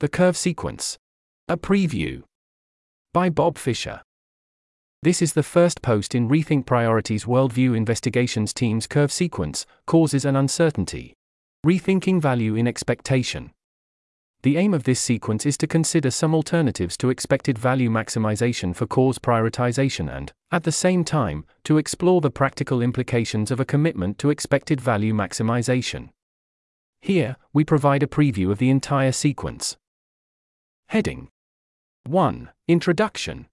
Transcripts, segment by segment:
The Curve Sequence. A Preview. By Bob Fischer. This is the first post in Rethink Priorities Worldview Investigations Team's Curve Sequence Causes and Uncertainty. Rethinking Value in Expectation. The aim of this sequence is to consider some alternatives to expected value maximization for cause prioritization and, at the same time, to explore the practical implications of a commitment to expected value maximization. Here, we provide a preview of the entire sequence. Heading 1. Introduction.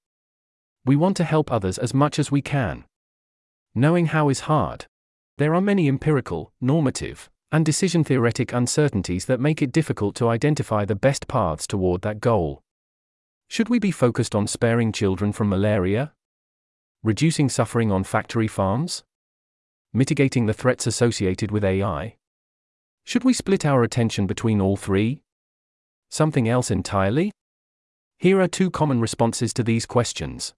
We want to help others as much as we can. Knowing how is hard. There are many empirical, normative, and decision theoretic uncertainties that make it difficult to identify the best paths toward that goal. Should we be focused on sparing children from malaria? Reducing suffering on factory farms? Mitigating the threats associated with AI? Should we split our attention between all three? Something else entirely? Here are two common responses to these questions.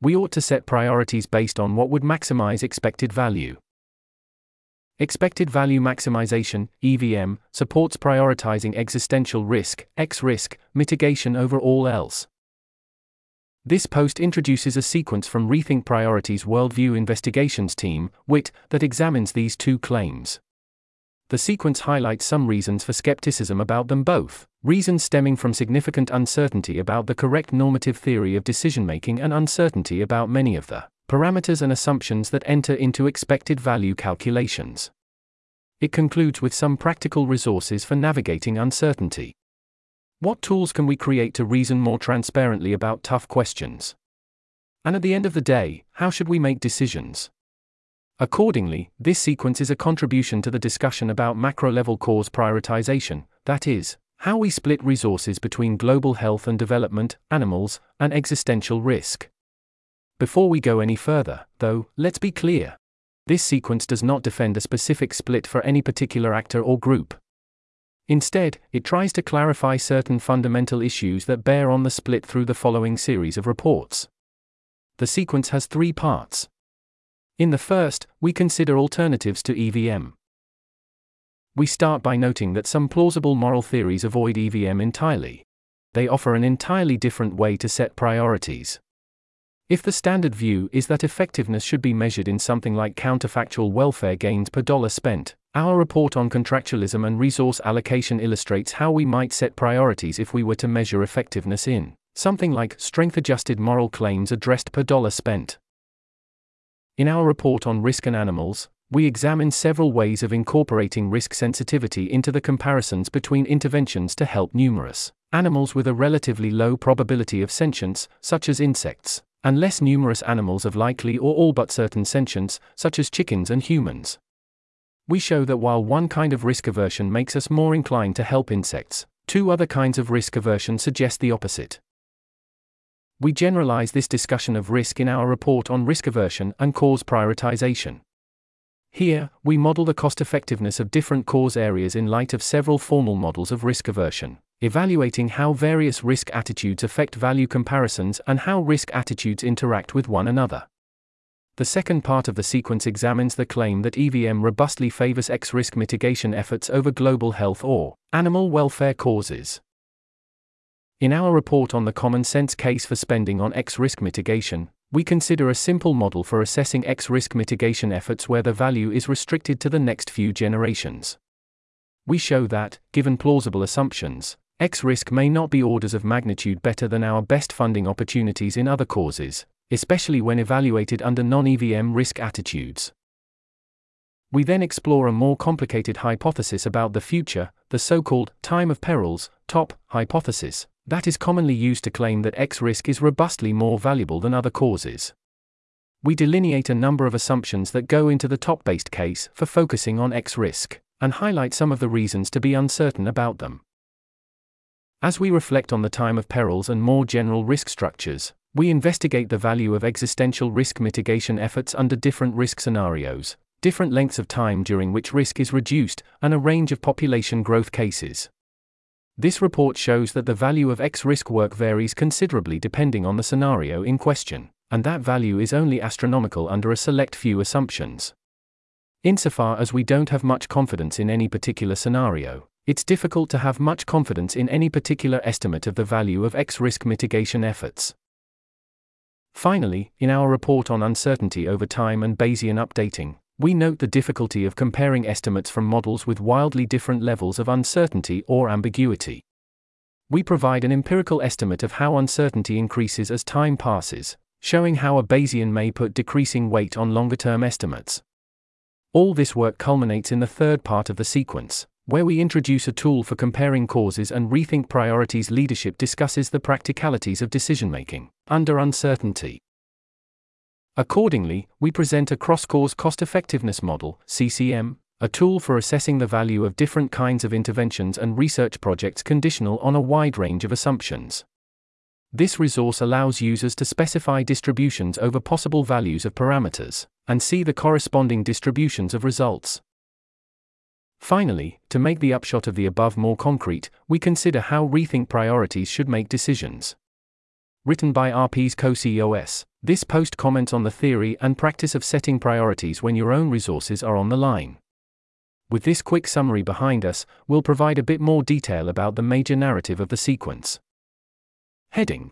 We ought to set priorities based on what would maximize expected value. Expected Value Maximization, EVM, supports prioritizing existential risk, X risk, mitigation over all else. This post introduces a sequence from Rethink Priorities Worldview Investigations Team, WIT, that examines these two claims. The sequence highlights some reasons for skepticism about them both, reasons stemming from significant uncertainty about the correct normative theory of decision making and uncertainty about many of the parameters and assumptions that enter into expected value calculations. It concludes with some practical resources for navigating uncertainty. What tools can we create to reason more transparently about tough questions? And at the end of the day, how should we make decisions? Accordingly, this sequence is a contribution to the discussion about macro level cause prioritization, that is, how we split resources between global health and development, animals, and existential risk. Before we go any further, though, let's be clear. This sequence does not defend a specific split for any particular actor or group. Instead, it tries to clarify certain fundamental issues that bear on the split through the following series of reports. The sequence has three parts. In the first, we consider alternatives to EVM. We start by noting that some plausible moral theories avoid EVM entirely. They offer an entirely different way to set priorities. If the standard view is that effectiveness should be measured in something like counterfactual welfare gains per dollar spent, our report on contractualism and resource allocation illustrates how we might set priorities if we were to measure effectiveness in something like strength adjusted moral claims addressed per dollar spent. In our report on risk and animals, we examine several ways of incorporating risk sensitivity into the comparisons between interventions to help numerous animals with a relatively low probability of sentience, such as insects, and less numerous animals of likely or all but certain sentience, such as chickens and humans. We show that while one kind of risk aversion makes us more inclined to help insects, two other kinds of risk aversion suggest the opposite. We generalize this discussion of risk in our report on risk aversion and cause prioritization. Here, we model the cost effectiveness of different cause areas in light of several formal models of risk aversion evaluating how various risk attitudes affect value comparisons and how risk attitudes interact with one another. The second part of the sequence examines the claim that EVM robustly favors X risk mitigation efforts over global health or animal welfare causes. In our report on the common sense case for spending on X risk mitigation, we consider a simple model for assessing X risk mitigation efforts where the value is restricted to the next few generations. We show that, given plausible assumptions, X risk may not be orders of magnitude better than our best funding opportunities in other causes, especially when evaluated under non EVM risk attitudes. We then explore a more complicated hypothesis about the future, the so called time of perils, top hypothesis, that is commonly used to claim that X risk is robustly more valuable than other causes. We delineate a number of assumptions that go into the top based case for focusing on X risk, and highlight some of the reasons to be uncertain about them. As we reflect on the time of perils and more general risk structures, we investigate the value of existential risk mitigation efforts under different risk scenarios, different lengths of time during which risk is reduced, and a range of population growth cases. This report shows that the value of X risk work varies considerably depending on the scenario in question, and that value is only astronomical under a select few assumptions. Insofar as we don't have much confidence in any particular scenario, it's difficult to have much confidence in any particular estimate of the value of X risk mitigation efforts. Finally, in our report on uncertainty over time and Bayesian updating, we note the difficulty of comparing estimates from models with wildly different levels of uncertainty or ambiguity. We provide an empirical estimate of how uncertainty increases as time passes, showing how a Bayesian may put decreasing weight on longer term estimates. All this work culminates in the third part of the sequence, where we introduce a tool for comparing causes and rethink priorities. Leadership discusses the practicalities of decision making under uncertainty. Accordingly, we present a cross cause cost effectiveness model, CCM, a tool for assessing the value of different kinds of interventions and research projects conditional on a wide range of assumptions. This resource allows users to specify distributions over possible values of parameters, and see the corresponding distributions of results. Finally, to make the upshot of the above more concrete, we consider how rethink priorities should make decisions. Written by RP's co-CEOs, this post comments on the theory and practice of setting priorities when your own resources are on the line. With this quick summary behind us, we'll provide a bit more detail about the major narrative of the sequence. Heading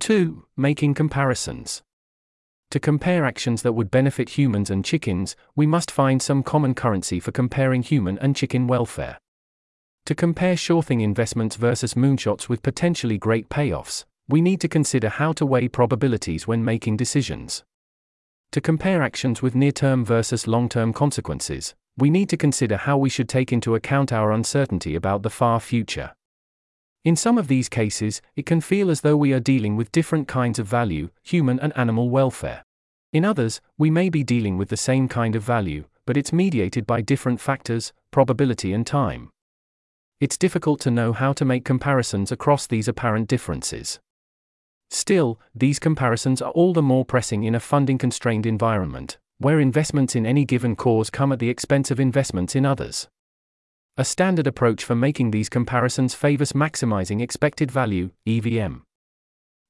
2. Making comparisons. To compare actions that would benefit humans and chickens, we must find some common currency for comparing human and chicken welfare. To compare sure thing investments versus moonshots with potentially great payoffs, we need to consider how to weigh probabilities when making decisions. To compare actions with near term versus long term consequences, we need to consider how we should take into account our uncertainty about the far future. In some of these cases, it can feel as though we are dealing with different kinds of value, human and animal welfare. In others, we may be dealing with the same kind of value, but it's mediated by different factors, probability and time. It's difficult to know how to make comparisons across these apparent differences. Still, these comparisons are all the more pressing in a funding constrained environment, where investments in any given cause come at the expense of investments in others. A standard approach for making these comparisons favors maximizing expected value, EVM.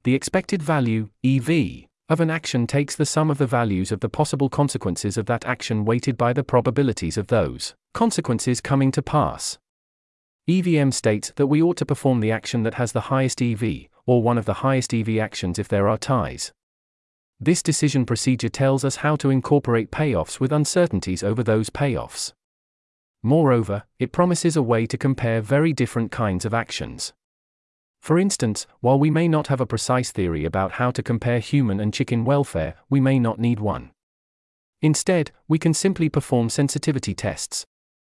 The expected value, EV, of an action takes the sum of the values of the possible consequences of that action weighted by the probabilities of those consequences coming to pass. EVM states that we ought to perform the action that has the highest EV, or one of the highest EV actions if there are ties. This decision procedure tells us how to incorporate payoffs with uncertainties over those payoffs. Moreover, it promises a way to compare very different kinds of actions. For instance, while we may not have a precise theory about how to compare human and chicken welfare, we may not need one. Instead, we can simply perform sensitivity tests.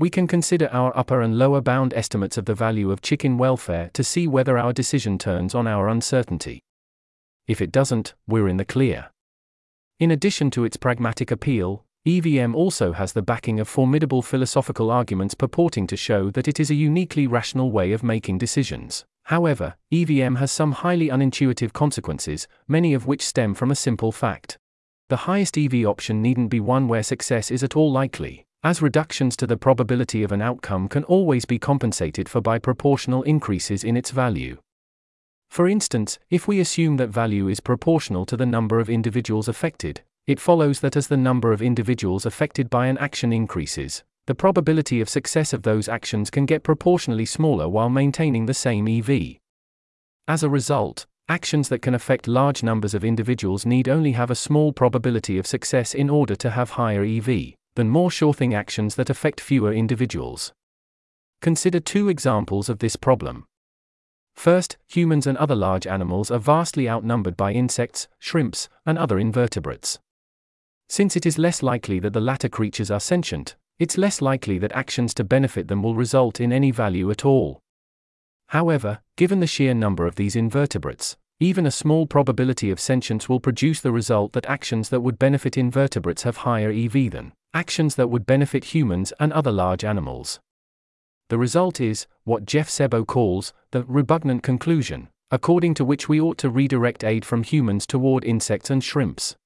We can consider our upper and lower bound estimates of the value of chicken welfare to see whether our decision turns on our uncertainty. If it doesn't, we're in the clear. In addition to its pragmatic appeal, EVM also has the backing of formidable philosophical arguments purporting to show that it is a uniquely rational way of making decisions. However, EVM has some highly unintuitive consequences, many of which stem from a simple fact. The highest EV option needn't be one where success is at all likely, as reductions to the probability of an outcome can always be compensated for by proportional increases in its value. For instance, if we assume that value is proportional to the number of individuals affected, it follows that as the number of individuals affected by an action increases, the probability of success of those actions can get proportionally smaller while maintaining the same EV. As a result, actions that can affect large numbers of individuals need only have a small probability of success in order to have higher EV than more sure thing actions that affect fewer individuals. Consider two examples of this problem. First, humans and other large animals are vastly outnumbered by insects, shrimps, and other invertebrates. Since it is less likely that the latter creatures are sentient, it's less likely that actions to benefit them will result in any value at all. However, given the sheer number of these invertebrates, even a small probability of sentience will produce the result that actions that would benefit invertebrates have higher EV than actions that would benefit humans and other large animals. The result is, what Jeff Sebo calls, the repugnant conclusion, according to which we ought to redirect aid from humans toward insects and shrimps.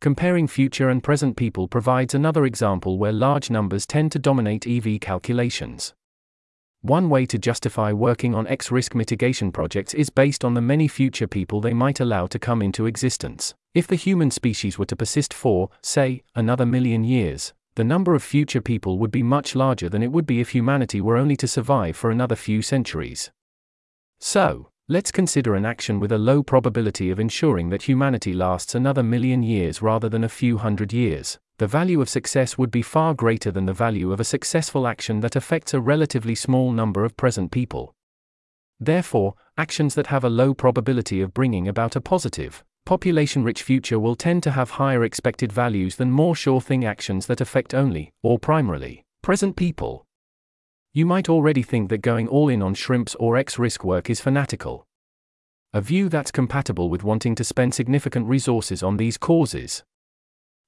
Comparing future and present people provides another example where large numbers tend to dominate EV calculations. One way to justify working on X risk mitigation projects is based on the many future people they might allow to come into existence. If the human species were to persist for, say, another million years, the number of future people would be much larger than it would be if humanity were only to survive for another few centuries. So, let's consider an action with a low probability of ensuring that humanity lasts another million years rather than a few hundred years. The value of success would be far greater than the value of a successful action that affects a relatively small number of present people. Therefore, actions that have a low probability of bringing about a positive, population rich future will tend to have higher expected values than more sure thing actions that affect only, or primarily, present people. You might already think that going all in on shrimps or X risk work is fanatical. A view that's compatible with wanting to spend significant resources on these causes.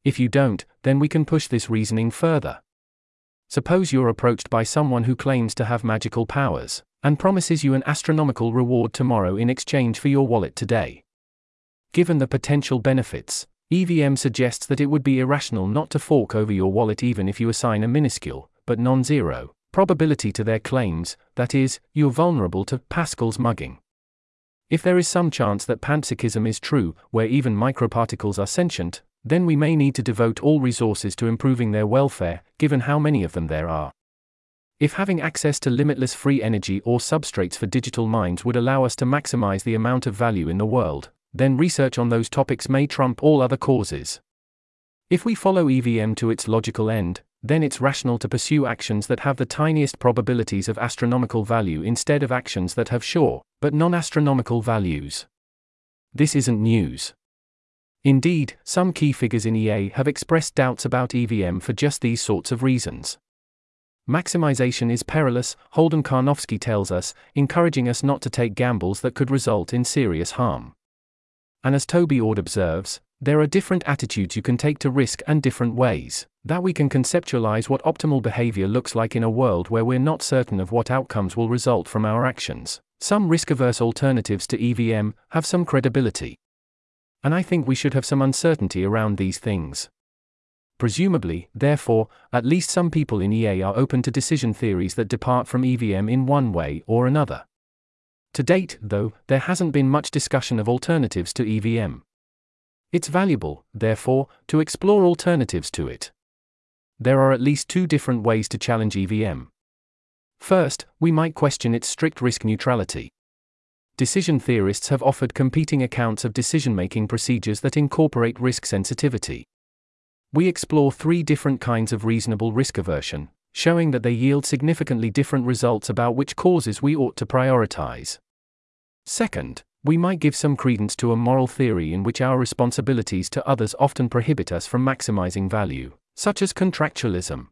If you don't, then we can push this reasoning further. Suppose you're approached by someone who claims to have magical powers, and promises you an astronomical reward tomorrow in exchange for your wallet today. Given the potential benefits, EVM suggests that it would be irrational not to fork over your wallet even if you assign a minuscule, but non zero, probability to their claims, that is, you're vulnerable to Pascal's mugging. If there is some chance that panpsychism is true, where even microparticles are sentient, then we may need to devote all resources to improving their welfare, given how many of them there are. If having access to limitless free energy or substrates for digital minds would allow us to maximize the amount of value in the world, then research on those topics may trump all other causes. If we follow EVM to its logical end, then it's rational to pursue actions that have the tiniest probabilities of astronomical value instead of actions that have sure, but non astronomical values. This isn't news. Indeed, some key figures in EA have expressed doubts about EVM for just these sorts of reasons. Maximization is perilous, Holden Karnofsky tells us, encouraging us not to take gambles that could result in serious harm. And as Toby Ord observes, there are different attitudes you can take to risk and different ways that we can conceptualize what optimal behavior looks like in a world where we're not certain of what outcomes will result from our actions. Some risk averse alternatives to EVM have some credibility and I think we should have some uncertainty around these things. Presumably, therefore, at least some people in EA are open to decision theories that depart from EVM in one way or another. To date, though, there hasn't been much discussion of alternatives to EVM. It's valuable, therefore, to explore alternatives to it. There are at least two different ways to challenge EVM. First, we might question its strict risk neutrality decision theorists have offered competing accounts of decision making procedures that incorporate risk sensitivity. We explore three different kinds of reasonable risk aversion, showing that they yield significantly different results about which causes we ought to prioritize. Second, we might give some credence to a moral theory in which our responsibilities to others often prohibit us from maximizing value, such as contractualism.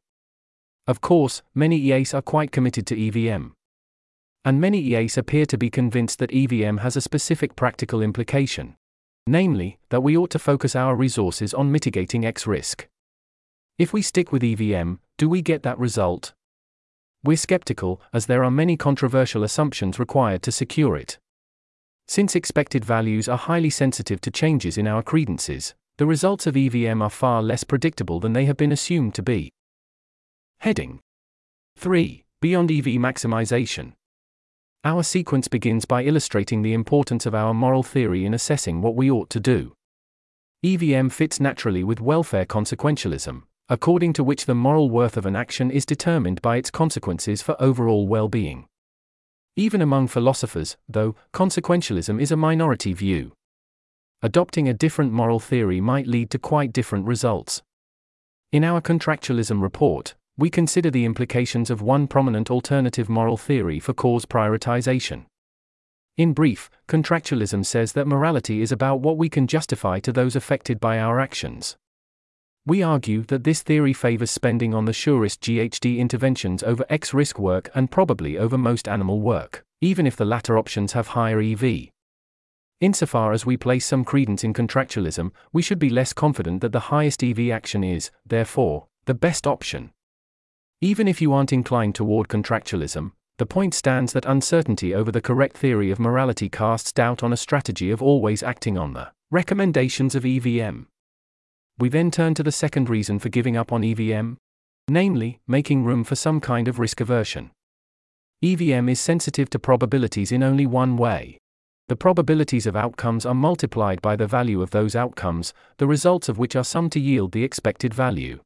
Of course, many EAs are quite committed to EVM, and many EAs appear to be convinced that EVM has a specific practical implication. Namely, that we ought to focus our resources on mitigating X risk. If we stick with EVM, do we get that result? We're skeptical, as there are many controversial assumptions required to secure it. Since expected values are highly sensitive to changes in our credences, the results of EVM are far less predictable than they have been assumed to be. Heading 3. Beyond EV maximization. Our sequence begins by illustrating the importance of our moral theory in assessing what we ought to do. EVM fits naturally with welfare consequentialism, according to which the moral worth of an action is determined by its consequences for overall well being. Even among philosophers, though, consequentialism is a minority view. Adopting a different moral theory might lead to quite different results. In our contractualism report, we consider the implications of one prominent alternative moral theory for cause prioritization. In brief, contractualism says that morality is about what we can justify to those affected by our actions. We argue that this theory favors spending on the surest GHD interventions over X risk work and probably over most animal work, even if the latter options have higher EV. Insofar as we place some credence in contractualism, we should be less confident that the highest EV action is, therefore, the best option. Even if you aren't inclined toward contractualism, the point stands that uncertainty over the correct theory of morality casts doubt on a strategy of always acting on the recommendations of EVM. We then turn to the second reason for giving up on EVM namely, making room for some kind of risk aversion. EVM is sensitive to probabilities in only one way. The probabilities of outcomes are multiplied by the value of those outcomes, the results of which are summed to yield the expected value.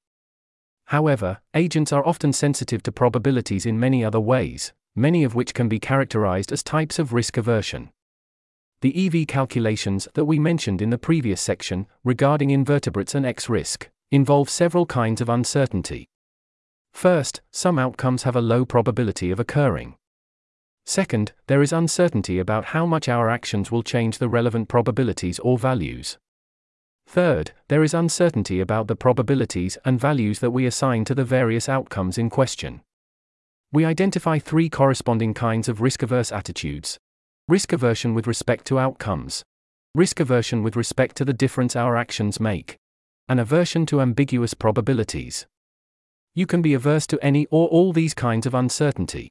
However, agents are often sensitive to probabilities in many other ways, many of which can be characterized as types of risk aversion. The EV calculations that we mentioned in the previous section regarding invertebrates and X risk involve several kinds of uncertainty. First, some outcomes have a low probability of occurring. Second, there is uncertainty about how much our actions will change the relevant probabilities or values. Third, there is uncertainty about the probabilities and values that we assign to the various outcomes in question. We identify three corresponding kinds of risk averse attitudes risk aversion with respect to outcomes, risk aversion with respect to the difference our actions make, and aversion to ambiguous probabilities. You can be averse to any or all these kinds of uncertainty.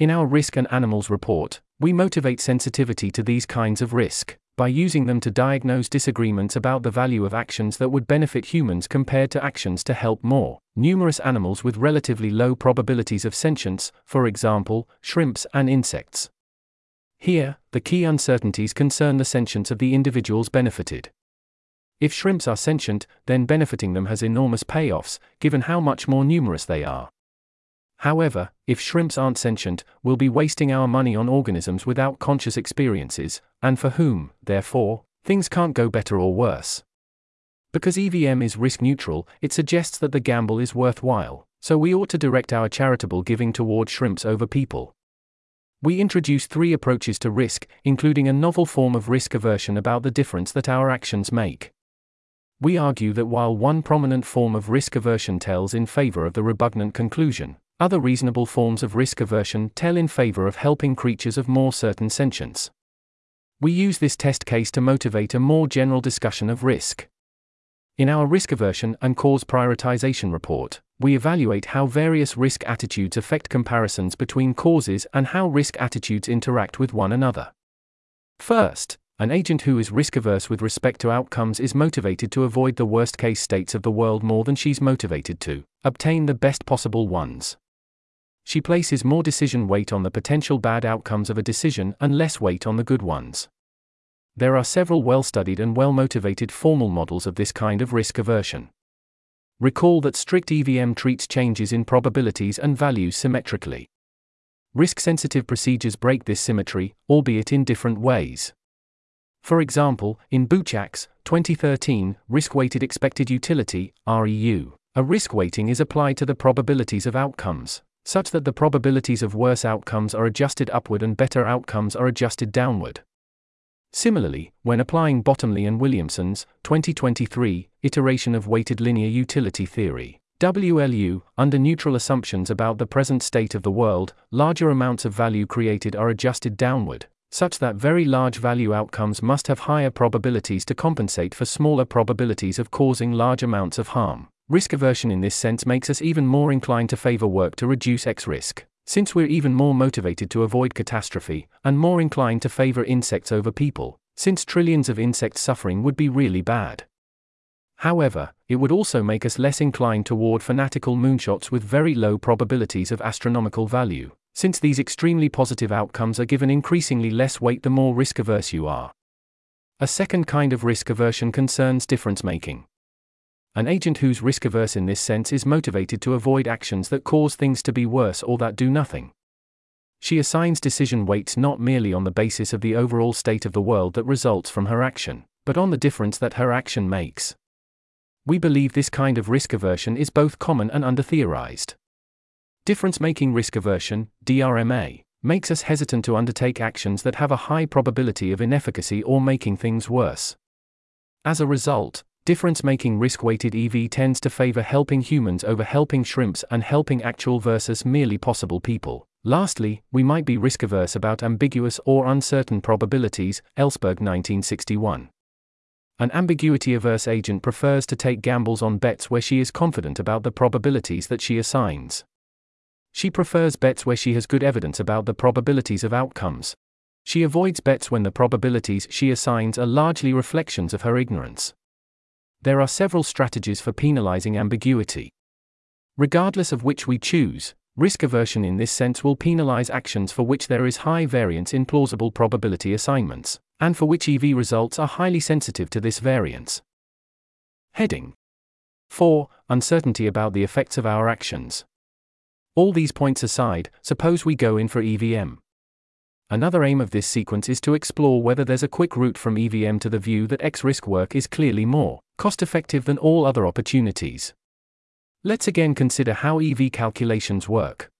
In our Risk and Animals report, we motivate sensitivity to these kinds of risk by using them to diagnose disagreements about the value of actions that would benefit humans compared to actions to help more numerous animals with relatively low probabilities of sentience, for example, shrimps and insects. Here, the key uncertainties concern the sentience of the individuals benefited. If shrimps are sentient, then benefiting them has enormous payoffs, given how much more numerous they are. However, if shrimps aren't sentient, we'll be wasting our money on organisms without conscious experiences, and for whom, therefore, things can't go better or worse. Because EVM is risk neutral, it suggests that the gamble is worthwhile, so we ought to direct our charitable giving toward shrimps over people. We introduce three approaches to risk, including a novel form of risk aversion about the difference that our actions make. We argue that while one prominent form of risk aversion tells in favor of the repugnant conclusion, other reasonable forms of risk aversion tell in favor of helping creatures of more certain sentience. We use this test case to motivate a more general discussion of risk. In our risk aversion and cause prioritization report, we evaluate how various risk attitudes affect comparisons between causes and how risk attitudes interact with one another. First, an agent who is risk averse with respect to outcomes is motivated to avoid the worst case states of the world more than she's motivated to obtain the best possible ones. She places more decision weight on the potential bad outcomes of a decision and less weight on the good ones. There are several well studied and well motivated formal models of this kind of risk aversion. Recall that strict EVM treats changes in probabilities and values symmetrically. Risk sensitive procedures break this symmetry, albeit in different ways. For example, in Buchak's 2013 Risk Weighted Expected Utility REU, a risk weighting is applied to the probabilities of outcomes such that the probabilities of worse outcomes are adjusted upward and better outcomes are adjusted downward. Similarly, when applying Bottomley and Williamson's 2023 iteration of weighted linear utility theory, WLU, under neutral assumptions about the present state of the world, larger amounts of value created are adjusted downward, such that very large value outcomes must have higher probabilities to compensate for smaller probabilities of causing large amounts of harm. Risk aversion in this sense makes us even more inclined to favor work to reduce X risk, since we're even more motivated to avoid catastrophe, and more inclined to favor insects over people, since trillions of insects suffering would be really bad. However, it would also make us less inclined toward fanatical moonshots with very low probabilities of astronomical value, since these extremely positive outcomes are given increasingly less weight the more risk averse you are. A second kind of risk aversion concerns difference making. An agent who's risk averse in this sense is motivated to avoid actions that cause things to be worse or that do nothing. She assigns decision weights not merely on the basis of the overall state of the world that results from her action, but on the difference that her action makes. We believe this kind of risk aversion is both common and under theorized. Difference making risk aversion, DRMA, makes us hesitant to undertake actions that have a high probability of inefficacy or making things worse. As a result, Difference making risk weighted EV tends to favor helping humans over helping shrimps and helping actual versus merely possible people. Lastly, we might be risk averse about ambiguous or uncertain probabilities, Ellsberg 1961. An ambiguity averse agent prefers to take gambles on bets where she is confident about the probabilities that she assigns. She prefers bets where she has good evidence about the probabilities of outcomes. She avoids bets when the probabilities she assigns are largely reflections of her ignorance. There are several strategies for penalizing ambiguity. Regardless of which we choose, risk aversion in this sense will penalize actions for which there is high variance in plausible probability assignments, and for which EV results are highly sensitive to this variance. Heading 4. Uncertainty about the effects of our actions. All these points aside, suppose we go in for EVM. Another aim of this sequence is to explore whether there's a quick route from EVM to the view that X risk work is clearly more cost effective than all other opportunities. Let's again consider how EV calculations work.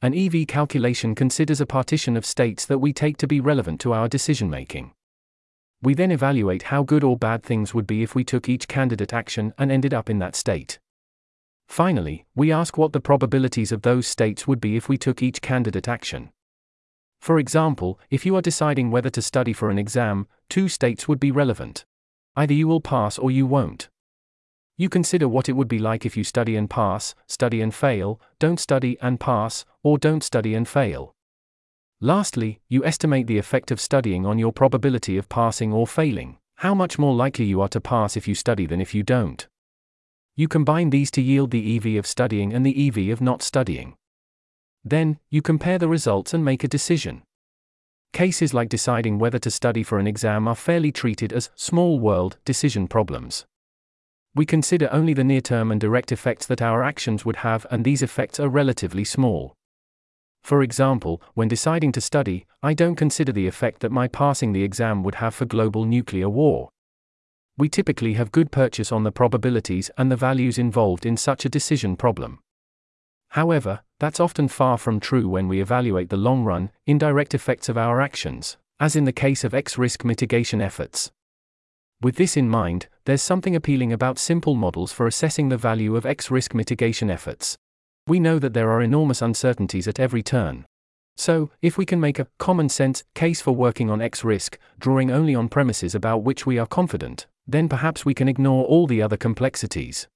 An EV calculation considers a partition of states that we take to be relevant to our decision making. We then evaluate how good or bad things would be if we took each candidate action and ended up in that state. Finally, we ask what the probabilities of those states would be if we took each candidate action. For example, if you are deciding whether to study for an exam, two states would be relevant. Either you will pass or you won't. You consider what it would be like if you study and pass, study and fail, don't study and pass, or don't study and fail. Lastly, you estimate the effect of studying on your probability of passing or failing, how much more likely you are to pass if you study than if you don't. You combine these to yield the EV of studying and the EV of not studying. Then, you compare the results and make a decision. Cases like deciding whether to study for an exam are fairly treated as small world decision problems. We consider only the near term and direct effects that our actions would have, and these effects are relatively small. For example, when deciding to study, I don't consider the effect that my passing the exam would have for global nuclear war. We typically have good purchase on the probabilities and the values involved in such a decision problem. However, that's often far from true when we evaluate the long run, indirect effects of our actions, as in the case of X risk mitigation efforts. With this in mind, there's something appealing about simple models for assessing the value of X risk mitigation efforts. We know that there are enormous uncertainties at every turn. So, if we can make a common sense case for working on X risk, drawing only on premises about which we are confident, then perhaps we can ignore all the other complexities.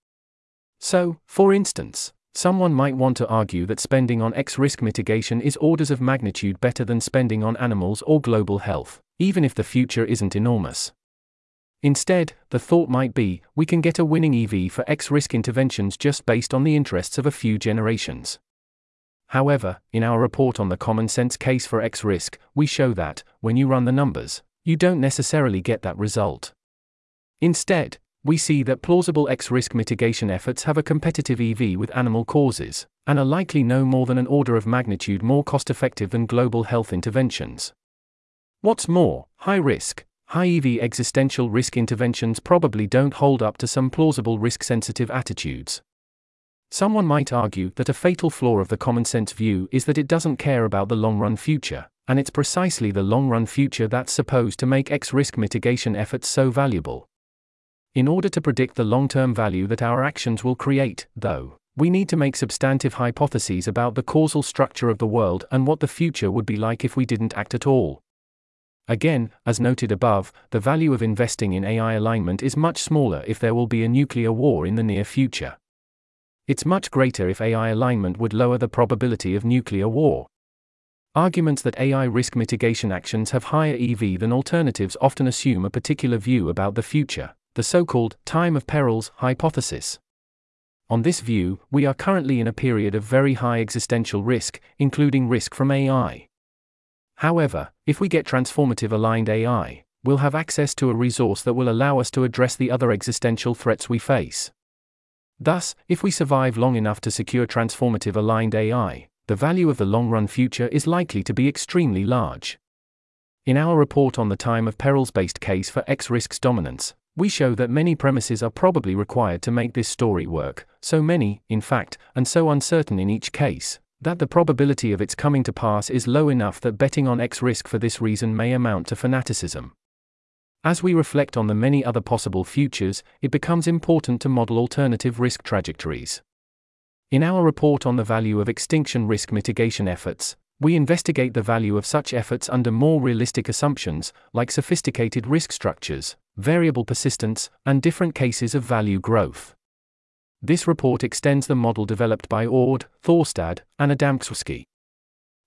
So, for instance, someone might want to argue that spending on X risk mitigation is orders of magnitude better than spending on animals or global health, even if the future isn't enormous. Instead, the thought might be we can get a winning EV for X risk interventions just based on the interests of a few generations. However, in our report on the common sense case for X risk, we show that, when you run the numbers, you don't necessarily get that result. Instead, we see that plausible X risk mitigation efforts have a competitive EV with animal causes, and are likely no more than an order of magnitude more cost effective than global health interventions. What's more, high risk, high EV existential risk interventions probably don't hold up to some plausible risk sensitive attitudes. Someone might argue that a fatal flaw of the common sense view is that it doesn't care about the long run future, and it's precisely the long run future that's supposed to make X risk mitigation efforts so valuable. In order to predict the long term value that our actions will create, though, we need to make substantive hypotheses about the causal structure of the world and what the future would be like if we didn't act at all. Again, as noted above, the value of investing in AI alignment is much smaller if there will be a nuclear war in the near future. It's much greater if AI alignment would lower the probability of nuclear war. Arguments that AI risk mitigation actions have higher EV than alternatives often assume a particular view about the future, the so called time of perils hypothesis. On this view, we are currently in a period of very high existential risk, including risk from AI. However, if we get transformative aligned AI, we'll have access to a resource that will allow us to address the other existential threats we face. Thus, if we survive long enough to secure transformative aligned AI, the value of the long run future is likely to be extremely large. In our report on the time of perils based case for X risks dominance, we show that many premises are probably required to make this story work, so many, in fact, and so uncertain in each case, that the probability of its coming to pass is low enough that betting on X risk for this reason may amount to fanaticism. As we reflect on the many other possible futures, it becomes important to model alternative risk trajectories. In our report on the value of extinction risk mitigation efforts, we investigate the value of such efforts under more realistic assumptions, like sophisticated risk structures, variable persistence, and different cases of value growth. This report extends the model developed by Ord, Thorstad, and Adamczewski.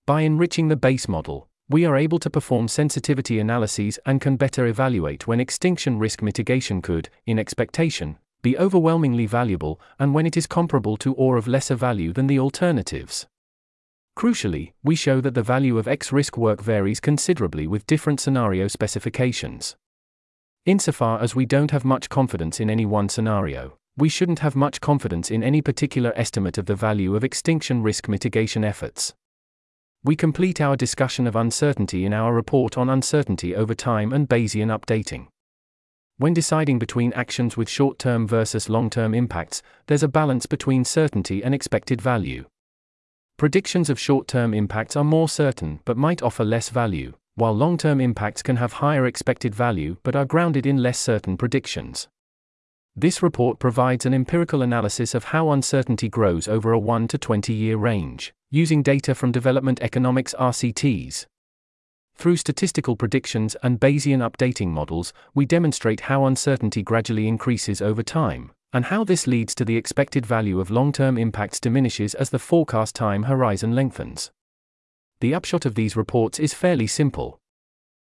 By enriching the base model, we are able to perform sensitivity analyses and can better evaluate when extinction risk mitigation could, in expectation, be overwhelmingly valuable and when it is comparable to or of lesser value than the alternatives. Crucially, we show that the value of X risk work varies considerably with different scenario specifications. Insofar as we don't have much confidence in any one scenario, we shouldn't have much confidence in any particular estimate of the value of extinction risk mitigation efforts. We complete our discussion of uncertainty in our report on uncertainty over time and Bayesian updating. When deciding between actions with short term versus long term impacts, there's a balance between certainty and expected value. Predictions of short term impacts are more certain but might offer less value, while long term impacts can have higher expected value but are grounded in less certain predictions. This report provides an empirical analysis of how uncertainty grows over a 1 to 20 year range, using data from development economics RCTs. Through statistical predictions and Bayesian updating models, we demonstrate how uncertainty gradually increases over time, and how this leads to the expected value of long term impacts diminishes as the forecast time horizon lengthens. The upshot of these reports is fairly simple.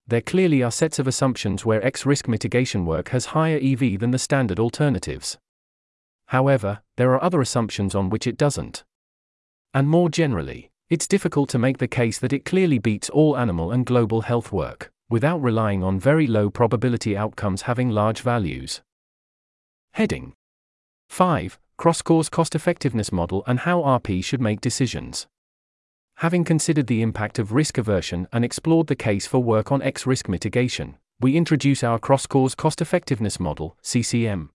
There clearly are sets of assumptions where X risk mitigation work has higher EV than the standard alternatives. However, there are other assumptions on which it doesn't. And more generally, it's difficult to make the case that it clearly beats all animal and global health work, without relying on very low probability outcomes having large values. Heading 5. Cross cause cost effectiveness model and how RP should make decisions. Having considered the impact of risk aversion and explored the case for work on X risk mitigation, we introduce our cross cause cost effectiveness model, CCM.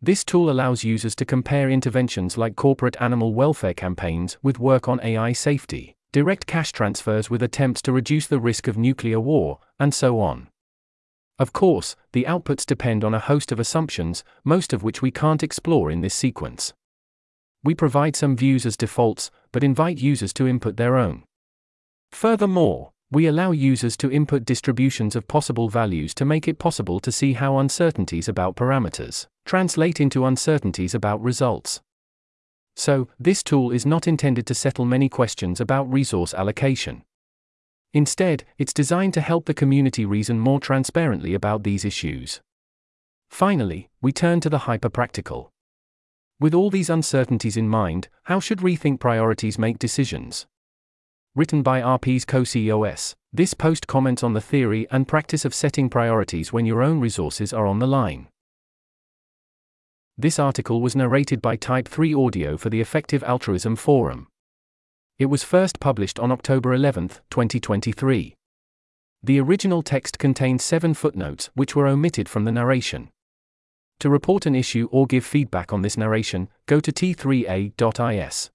This tool allows users to compare interventions like corporate animal welfare campaigns with work on AI safety, direct cash transfers with attempts to reduce the risk of nuclear war, and so on. Of course, the outputs depend on a host of assumptions, most of which we can't explore in this sequence. We provide some views as defaults, but invite users to input their own. Furthermore, we allow users to input distributions of possible values to make it possible to see how uncertainties about parameters translate into uncertainties about results. So, this tool is not intended to settle many questions about resource allocation. Instead, it's designed to help the community reason more transparently about these issues. Finally, we turn to the hyper-practical. With all these uncertainties in mind, how should Rethink Priorities make decisions? Written by RP's co-CEOs, this post comments on the theory and practice of setting priorities when your own resources are on the line. This article was narrated by Type 3 Audio for the Effective Altruism Forum. It was first published on October 11, 2023. The original text contains seven footnotes which were omitted from the narration. To report an issue or give feedback on this narration, go to t3a.is.